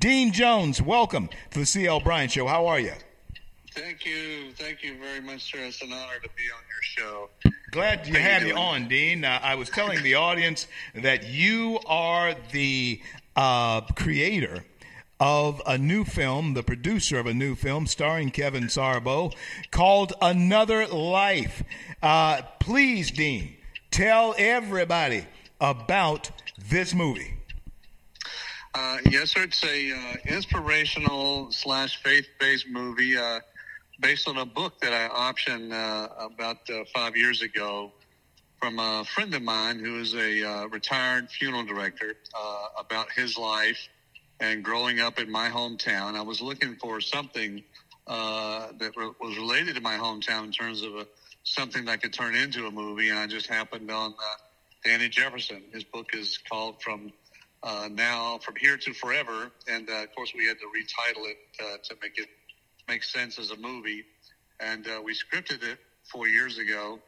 Dean Jones, welcome to the CL Bryant Show. How are you? Thank you. Thank you very much, sir. It's an honor to be on your show. Glad to have you, on, Dean. Uh, I was telling the audience that you are the uh, creator of a new film, the producer of a new film starring Kevin Sorbo called Another Life. Uh, please, Dean, tell everybody about this movie. Uh, yes, sir. It's a uh, inspirational slash faith based movie uh, based on a book that I optioned uh, about uh, five years ago from a friend of mine who is a uh, retired funeral director about his life and growing up in my hometown. I was looking for something that re- was related to my hometown in terms of a, something that could turn into a movie, and I just happened on Danny Jefferson. His book is called From uh, now from here to forever. And uh, of course, we had to retitle it uh, to make it make sense as a movie. And uh, we scripted it four years ago,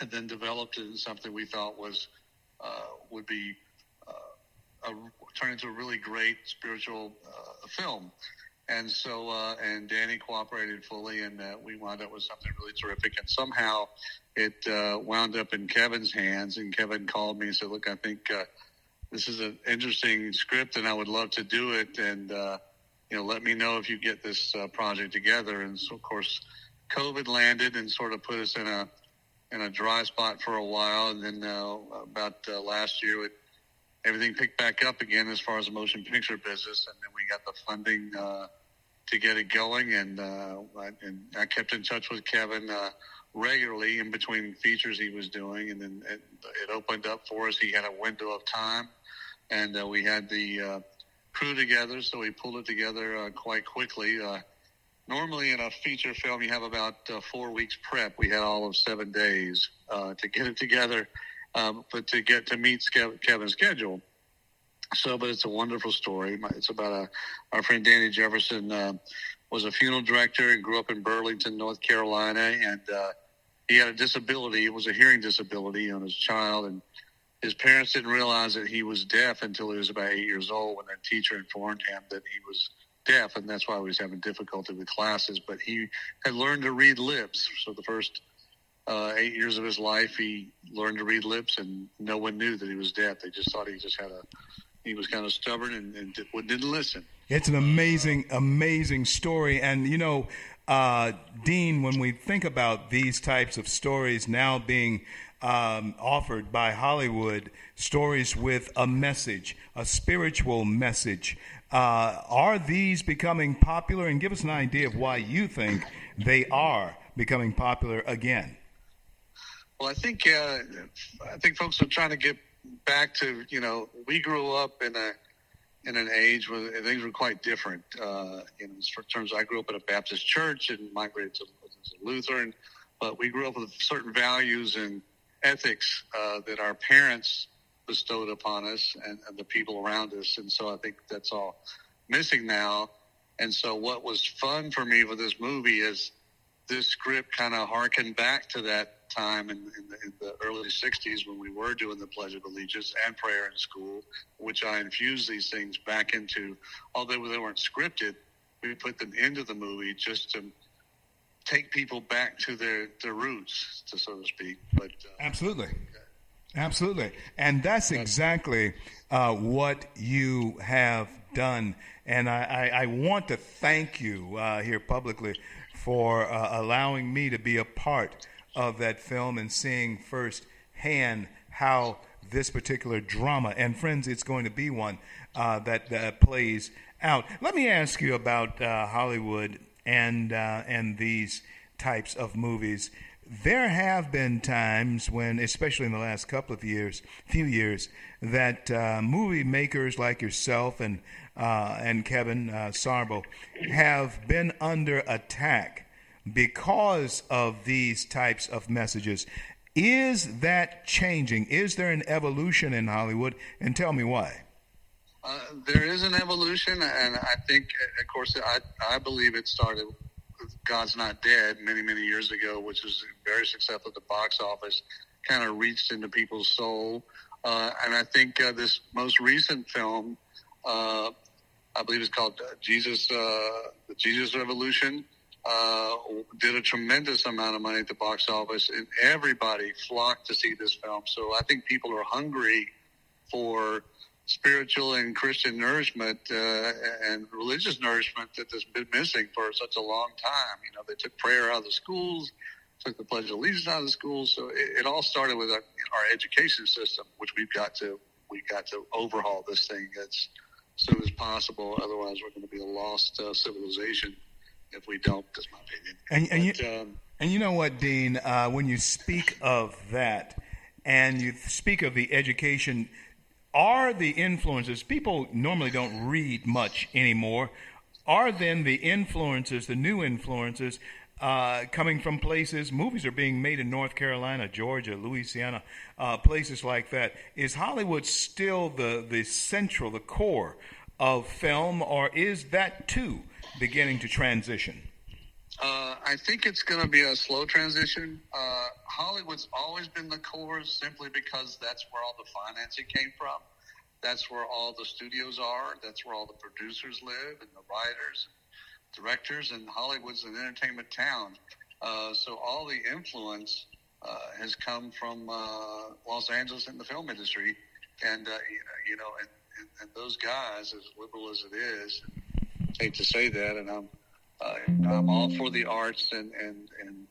and then developed it into something we thought was uh, would be uh, a, turn into a really great spiritual film. And so, and Danny cooperated fully, and we wound up with something really terrific. And somehow, it wound up in Kevin's hands. And Kevin called me and said, "Look, I think." This is an interesting script and I would love to do it. And, uh, you know, let me know if you get this uh, project together. And so, of course, COVID landed and sort of put us in a, in a dry spot for a while. And then uh, about uh, last year, it, everything picked back up again as far as the motion picture business. And then we got the funding uh, to get it going. And, uh, I, and I kept in touch with Kevin regularly in between features he was doing. And then it, it opened up for us. He had a window of time and uh, we had the uh, crew together, so we pulled it together uh, quite quickly. Uh, normally, in a feature film, you have about uh, four weeks prep. We had all of seven days uh, to get it together, um, but to get to meet Kevin's schedule. So, but it's a wonderful story. It's about a, our friend Danny Jefferson was a funeral director and grew up in Burlington, North Carolina, and he had a disability. It was a hearing disability on his child, and his parents didn't realize that he was deaf until he was about eight years old when a teacher informed him that he was deaf, and that's why he was having difficulty with classes. But he had learned to read lips. So the first uh, eight years of his life, he learned to read lips, and no one knew that he was deaf. They just thought he just had a he was kind of stubborn and, and didn't listen. It's an amazing, amazing story, and you know. Uh, Dean, when we think about these types of stories now being um, offered by Hollywood, stories with a message, a spiritual message. Uh, are these becoming popular? And give us an idea of why you think they are becoming popular again. Well, I think uh, I think folks are trying to get back to you know we grew up in a in an age where things were quite different. Uh, in terms, of, I grew up in a Baptist church and migrated to, to Lutheran, but we grew up with certain values and ethics uh, that our parents bestowed upon us and, and, the people around us. And so I think that's all missing now. And so what was fun for me with this movie is this script kind of harkened back to that time in, in, the, in, the, early 60s when we were doing the Pledge of Allegiance and prayer in school, which I infused these things back into, although they weren't scripted, we put them into the movie just to take people back to their, their roots, to so to speak. But uh, absolutely, absolutely, and that's exactly uh, what you have done. And I, I, I want to thank you uh, here publicly for uh, allowing me to be a part of that film and seeing firsthand how this particular drama and friends, it's going to be one uh, that, that plays out. Let me ask you about uh, Hollywood and uh, and these types of movies. There have been times when, especially in the last couple of years, few years, that uh, movie makers like yourself and uh, and Kevin uh, Sorbo have been under attack because of these types of messages. Is that changing? Is there an evolution in Hollywood? And tell me why. Uh, there is an evolution, and I think, of course, I, I believe it started with God's Not Dead many, many years ago, which was very successful at the box office, kind of reached into people's soul. Uh, and I think uh, this most recent film uh, I believe it's called uh, Jesus, uh, the Jesus Revolution. Uh, did a tremendous amount of money at the box office, and everybody flocked to see this film. So I think people are hungry for spiritual and Christian nourishment uh, and religious nourishment that has been missing for such a long time. You know, they took prayer out of the schools, took the Pledge of Allegiance out of the schools. So it, it all started with our, our, education system, which we've got to we've got to overhaul this thing as soon as possible. Otherwise, we're going to be a lost uh, civilization if we don't. That's my opinion. And, and but, you, um, and you know what, Dean? Uh, when you speak of that, and you speak of the education are the influences, people normally don't read much anymore, are then the influences, the new influences, uh, coming from places, movies are being made in North Carolina, Georgia, Louisiana, uh, places like that. Is Hollywood still the, the central, the core of film, or is that too beginning to transition? Uh, I think it's going to be a slow transition. Uh, Hollywood's always been the core simply because that's where all the financing came from. That's where all the studios are. That's where all the producers live and the writers, and directors, and Hollywood's an entertainment town. Uh, so all the influence uh, has come from uh, Los Angeles and the film industry. And, uh, you know, and, and, and those guys, as liberal as it is, hate to say that, and I'm uh, I'm all for the arts and and and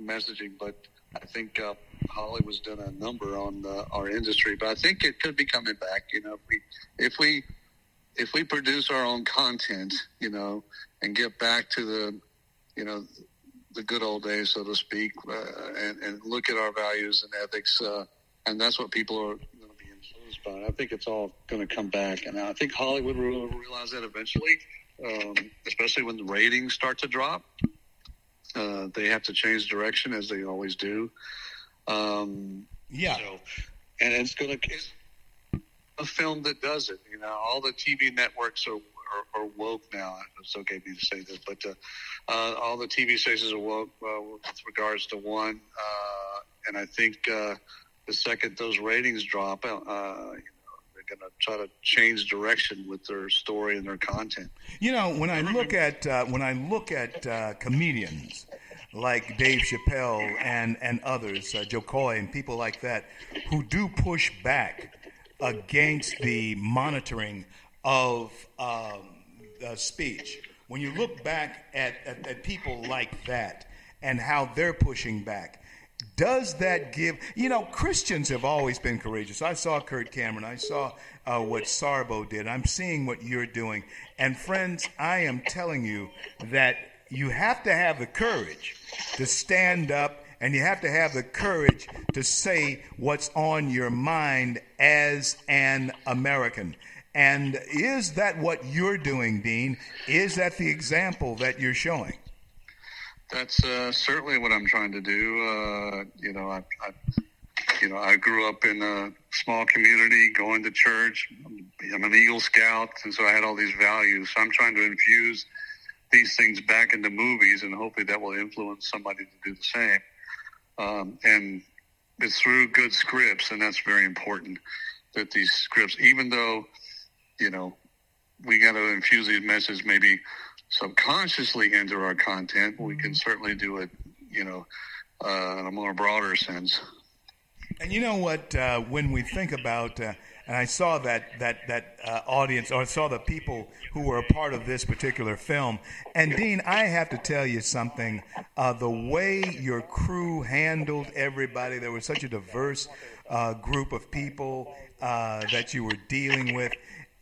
messaging, but I think uh, Hollywood's done a number on uh, our industry. But I think it could be coming back. You know, if we if we if we produce our own content, you know, and get back to the you know the good old days, so to speak, uh, and, and look at our values and ethics, uh, and that's what people are going to be influenced by. I think it's all going to come back, and I think Hollywood will realize that eventually um, especially when the ratings start to drop. Uh, they have to change direction as they always do. Um, yeah, so, and it's going to be a film that does it. You know, all the TV networks are, are, are woke now. It's okay for me to say this, but uh, uh, all the TV stations are woke uh, with regards to one, uh, and I think uh, the second those ratings drop, going to try to change direction with their story and their content. You know, when I look at uh, when I look at uh, comedians like Dave Chappelle and and others, uh, Jo Koy and people like that, who do push back against the monitoring of um, speech. When you look back at, at, at people like that and how they're pushing back, does that give you know christians have always been courageous. I saw kurt cameron. I saw uh, what sorbo did. I'm seeing what you're doing. And friends i am telling you that you have to have the courage to stand up and you have to have the courage to say what's on your mind as an american. And is that what you're doing dean? Is that the example that you're showing that's uh, certainly what I'm trying to do. Uh, you know, I, I, you know, I grew up in a small community, going to church. I'm an Eagle Scout, and so I had all these values. So I'm trying to infuse these things back into movies, and hopefully that will influence somebody to do the same. Um, and it's through good scripts, and that's very important. That these scripts, even though, you know, we got to infuse these messages maybe subconsciously into our content, we can mm-hmm. certainly do it, you know, uh, in a more broader sense. And you know what? Uh, when we think about, uh, and I saw that that that uh, audience, or I saw the people who were a part of this particular film. And Dean, I have to tell you something. Uh, the way your crew handled everybody, there was such a diverse uh, group of people that you were dealing with.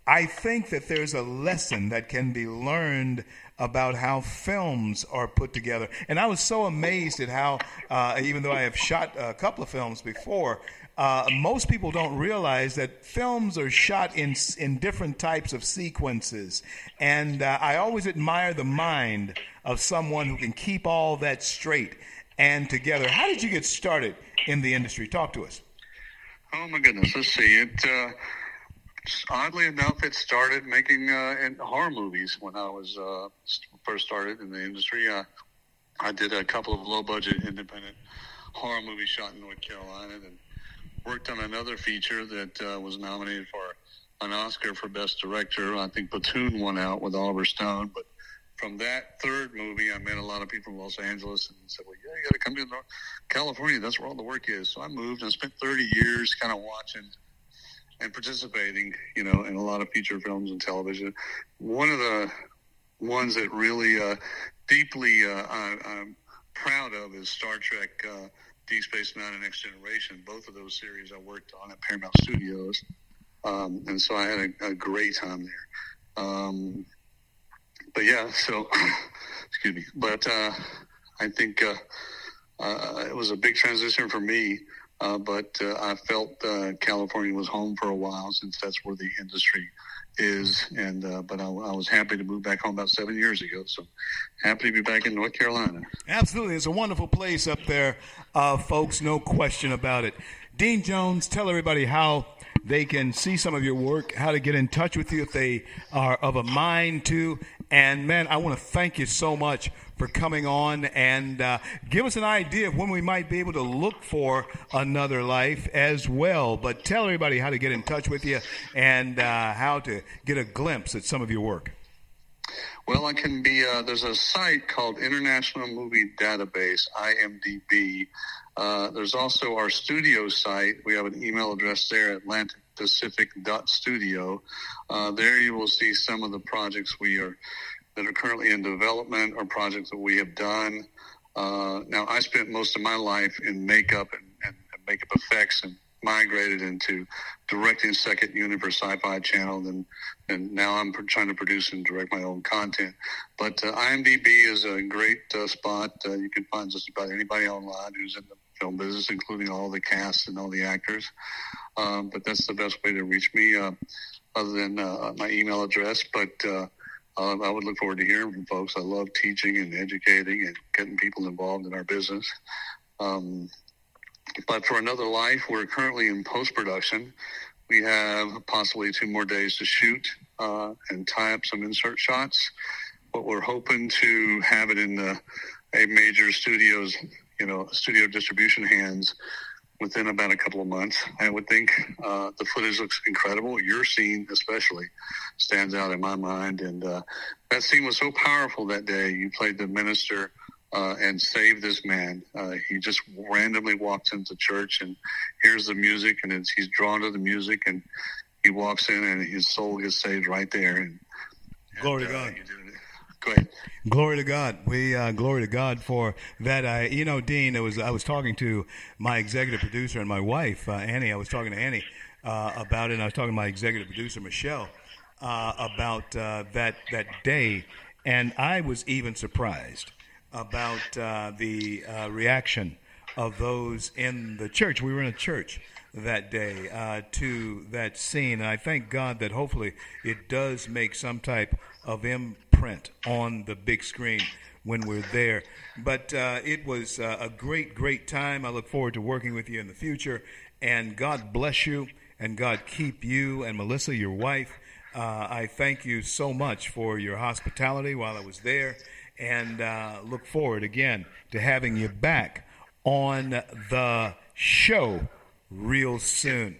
I think that there's a lesson that can be learned about how films are put together. And I was so amazed at how, uh, even though I have shot a couple of films before, uh, most people don't realize that films are shot in in different types of sequences, and uh, I always admire the mind of someone who can keep all that straight and together. How did you get started in the industry? Talk to us. Oh my goodness, let's see it. Uh, oddly enough, it started making uh, horror movies when I was uh, first started in the industry. Uh, I did a couple of low budget independent horror movies shot in North Carolina and worked on another feature that uh, was nominated for an Oscar for Best Director. I think Platoon won out with Oliver Stone, but from that third movie, I met a lot of people in Los Angeles and said, "Well, yeah, you got to come to North California. That's where all the work is." So I moved and spent 30 years kind of watching and participating, you know, in a lot of feature films and television. One of the ones that really uh, deeply uh, I, am proud of is Star Trek. Uh, Deep Space Nine and Next Generation. Both of those series I worked on at Paramount Studios, um, and so I had a, a great time there. Um, but yeah, so excuse me. But uh, I think uh, uh, it was a big transition for me. Uh, but uh, I felt uh, California was home for a while since that's where the industry is. And but I, I, was happy to move back home about seven years ago. So happy to be back in North Carolina. Absolutely, it's a wonderful place up there, folks. No question about it. Dean Jones, tell everybody how they can see some of your work, how to get in touch with you if they are of a mind to, and man, I want to thank you so much for coming on and uh, give us an idea of when we might be able to look for another life as well. But tell everybody how to get in touch with you and uh, how to get a glimpse at some of your work. Well, I can be. Uh, there's a site called International Movie Database (IMDb). Uh, there's also our studio site. We have an email address there, Atlantic Pacific.studio. Uh, there you will see some of the projects we are that are currently in development or projects that we have done. Uh, now, I spent most of my life in makeup and, and, and, makeup effects and migrated into directing second Universe Sci-Fi Channel, and and now I'm trying to produce and direct my own content. But uh, IMDb is a great uh, spot. Uh, you can find just about anybody online who's in the film business, including all the cast and all the actors. Um, but that's the best way to reach me, uh, other than uh, my email address. But uh, I would look forward to hearing from folks. I love teaching and educating and getting people involved in our business. Um, but for another life, we're currently in post production. We have possibly two more days to shoot uh, and tie up some insert shots. But we're hoping to have it in the, a major studios, you know, studio distribution hands within about a couple of months. I would think uh, the footage looks incredible. Your scene, especially, stands out in my mind. And uh, that scene was so powerful that day. You played the minister uh, and saved this man. Uh, he just randomly walks into church and hears the music, and he's drawn to the music, and he walks in, and his soul gets saved right there. And, Glory and, to uh, God. Ahead. Glory to God. We uh, glory to God for that. I, you know, Dean, it was I was talking to my executive producer and my wife uh, Annie. I was talking to Annie uh, about it. and I was talking to my executive producer Michelle uh, about uh, that that day, and I was even surprised about uh, the reaction of those in the church. We were in a church that day uh, to that scene. And I thank God that hopefully it does make some type of imprint on the big screen when we're there. But uh, it was uh, a great, great time. I look forward to working with you in the future. And God bless you and God keep you and Melissa, your wife. Uh, I thank you so much for your hospitality while I was there and uh, look forward again to having you back on the show real soon.